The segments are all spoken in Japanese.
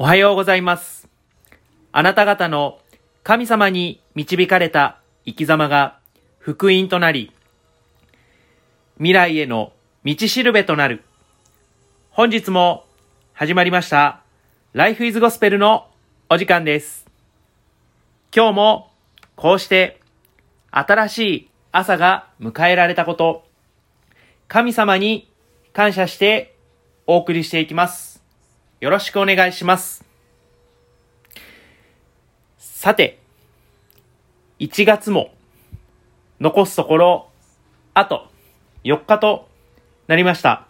おはようございます。あなた方の神様に導かれた生き様が福音となり、未来への道しるべとなる。本日も始まりました、Life is Gospel のお時間です。今日もこうして新しい朝が迎えられたこと、神様に感謝してお送りしていきます。よろしくお願いします。さて、1月も残すところ、あと4日となりました。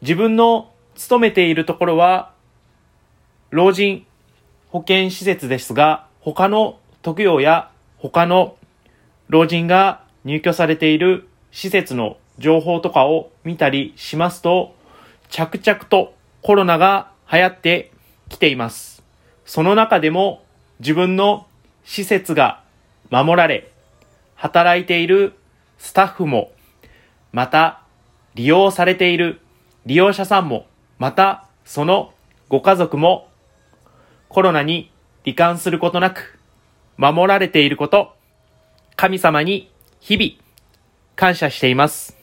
自分の勤めているところは、老人保健施設ですが、他の特養や他の老人が入居されている施設の情報とかを見たりしますと、着々とコロナが流行ってきています。その中でも自分の施設が守られ、働いているスタッフも、また利用されている利用者さんも、またそのご家族もコロナに罹患することなく守られていること、神様に日々感謝しています。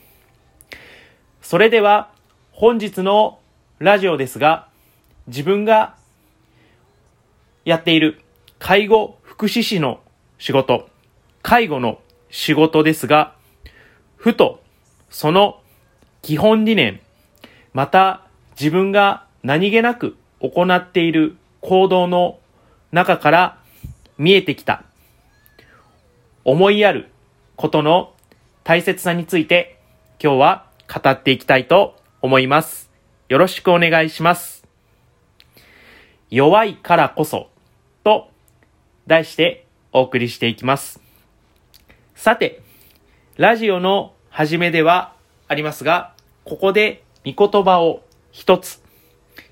それでは本日のラジオですが、自分がやっている介護福祉士の仕事、介護の仕事ですが、ふとその基本理念、また自分が何気なく行っている行動の中から見えてきた思いやることの大切さについて今日は語っていきたいと思います。よろしくお願いします。弱いからこそと題してお送りしていきます。さて、ラジオの始めではありますが、ここで御言葉を一つ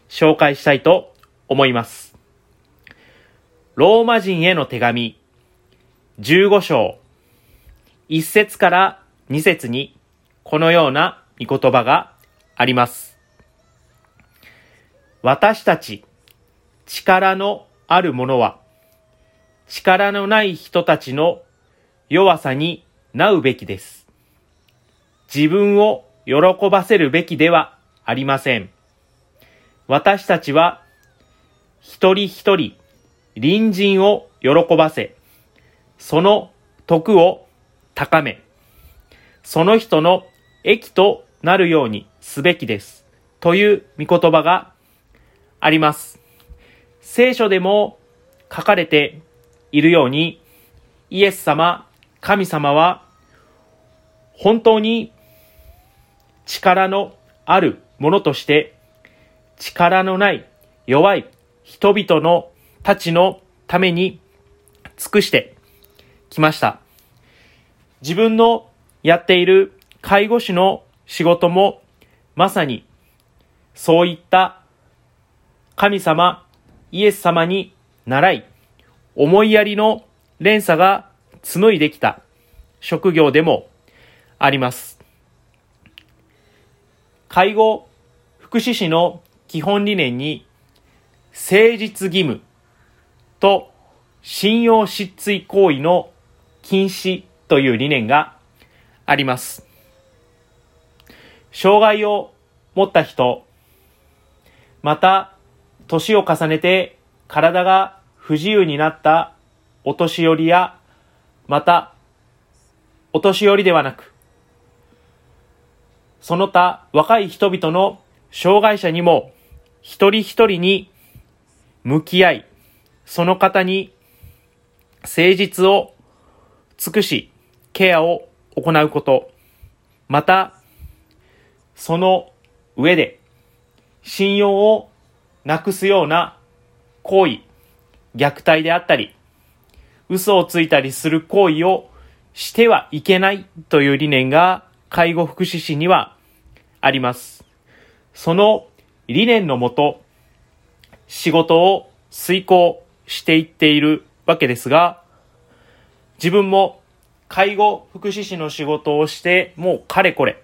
紹介したいと思います。ローマ人への手紙15章1節から2節にこのような御言葉があります。私たち力のある者は力のない人たちの弱さになうべきです。自分を喜ばせるべきではありません。私たちは一人一人隣人を喜ばせ、その徳を高め、その人の益となるようにすべきです。という御言葉があります。聖書でも書かれているように、イエス様、神様は本当に力のあるものとして力のない弱い人々のたちのために尽くしてきました。自分のやっている介護士の仕事もまさにそういった神様、イエス様に習い、思いやりの連鎖が紡いできた職業でもあります。介護福祉士の基本理念に誠実義務と信用失墜行為の禁止という理念があります。障害を持った人、また年を重ねて体が不自由になったお年寄りや、またお年寄りではなく、その他若い人々の障害者にも一人一人に向き合い、その方に誠実を尽くし、ケアを行うこと。また、その上で信用をなくすような行為、虐待であったり、嘘をついたりする行為をしてはいけないという理念が介護福祉士にはあります。その理念のもと、仕事を遂行していっているわけですが、自分も介護福祉士の仕事をしてもうかれこれ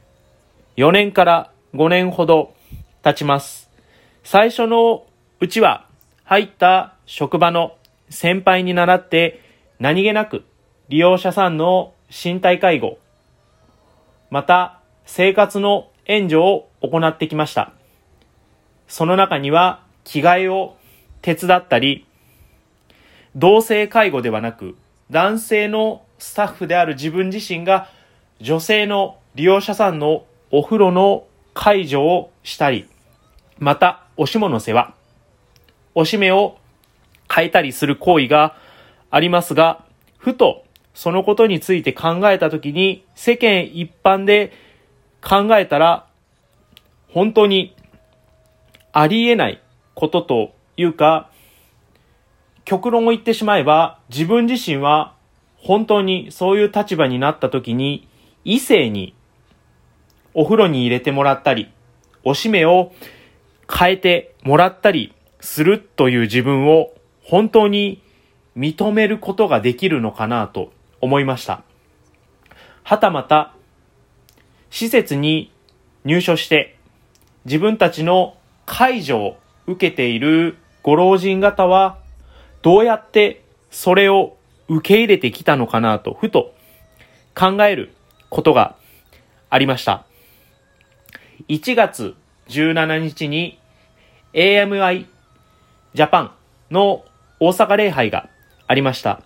4年から5年ほど経ちます。最初のうちは入った職場の先輩に倣って何気なく利用者さんの身体介護、また生活の援助を行ってきました。その中には着替えを手伝ったり、同性介護ではなく男性のスタッフである自分自身が女性の利用者さんのお風呂の介助をしたり、また、おしもの世話、おしめを変えたりする行為がありますが、ふとそのことについて考えたときに、世間一般で考えたら、本当にありえないことというか、極論を言ってしまえば、自分自身は本当にそういう立場になった時に、異性にお風呂に入れてもらったり、おしめを変えてもらったりするという自分を本当に認めることができるのかなと思いました。はたまた、施設に入所して自分たちの介助を受けているご老人方はどうやってそれを受け入れてきたのかなとふと考えることがありました。1月17日に AMI ジャパンの大阪礼拝がありました。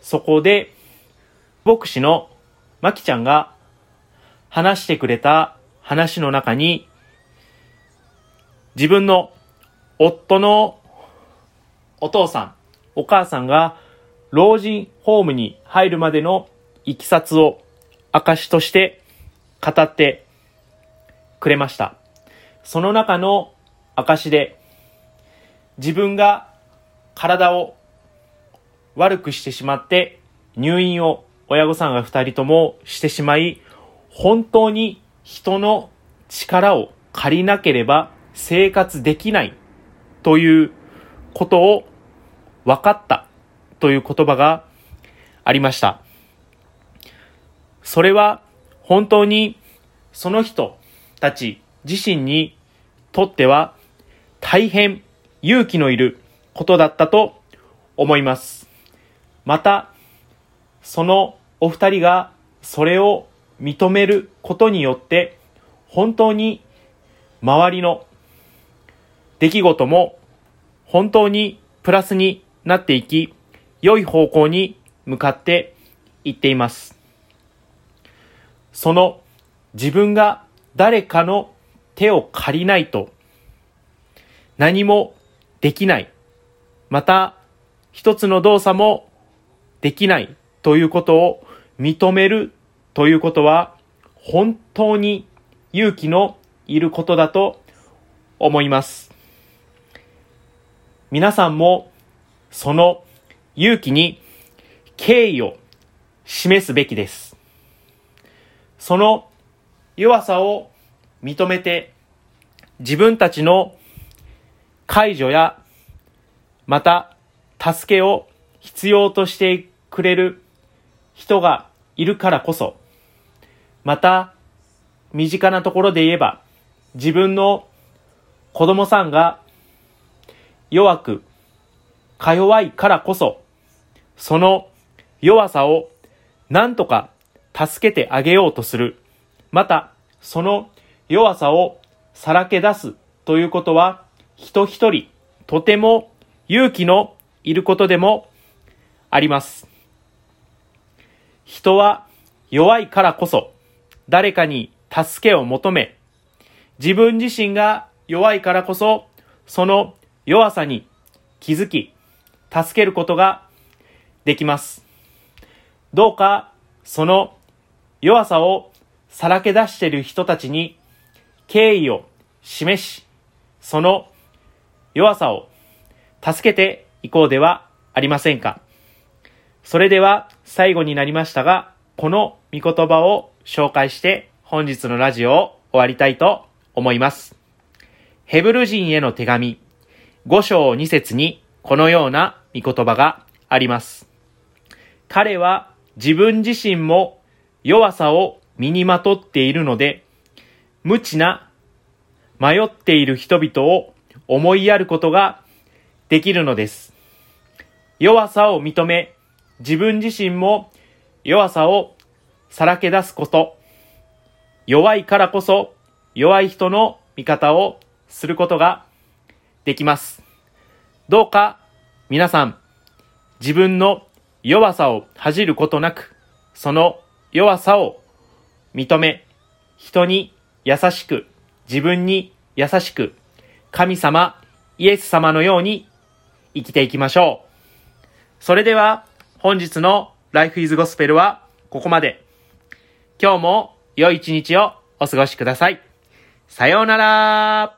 そこで、牧師のまきちゃんが話してくれた話の中に、自分の夫のお父さん、お母さんが老人ホームに入るまでのいきさつを証として語ってくれました。その中の証で自分が体を悪くしてしまって入院を親御さんが二人ともしてしまい本当に人の力を借りなければ生活できないということを分かったという言葉がありました。それは本当にその人たち自身にとっては大変勇気のいることだったと思います。また、そのお二人がそれを認めることによって本当に周りの出来事も本当にプラスになっていき良い方向に向かっていっています。その自分が誰かの手を借りないと何もできない。また、一つの動作もできないということを認めるということは本当に勇気のいることだと思います。皆さんもその勇気に敬意を示すべきです。その弱さを認めて自分たちの介助やまた助けを必要としてくれる人がいるからこそまた身近なところで言えば自分の子供さんが弱くか弱いからこそその弱さを何とか助けてあげようとする。また、その弱さをさらけ出すということは、人一人、とても勇気のいることでもあります。人は弱いからこそ、誰かに助けを求め、自分自身が弱いからこそ、その弱さに気づき、助けることができます。どうか、その弱さをさらけ出している人たちに敬意を示し、その弱さを助けていこうではありませんか。それでは最後になりましたが、この御言葉を紹介して本日のラジオを終わりたいと思います。ヘブル人への手紙5章2節にこのような御言葉があります。彼は自分自身も弱さを身にまとっているので、無知な迷っている人々を思いやることができるのです。弱さを認め、自分自身も弱さをさらけ出すこと。弱いからこそ弱い人の味方をすることができます。どうか皆さん自分の弱さを恥じることなく、その弱さを認め、人に優しく、自分に優しく、神様、イエス様のように生きていきましょう。それでは本日の Life is Gospel はここまで。今日も良い一日をお過ごしください。さようなら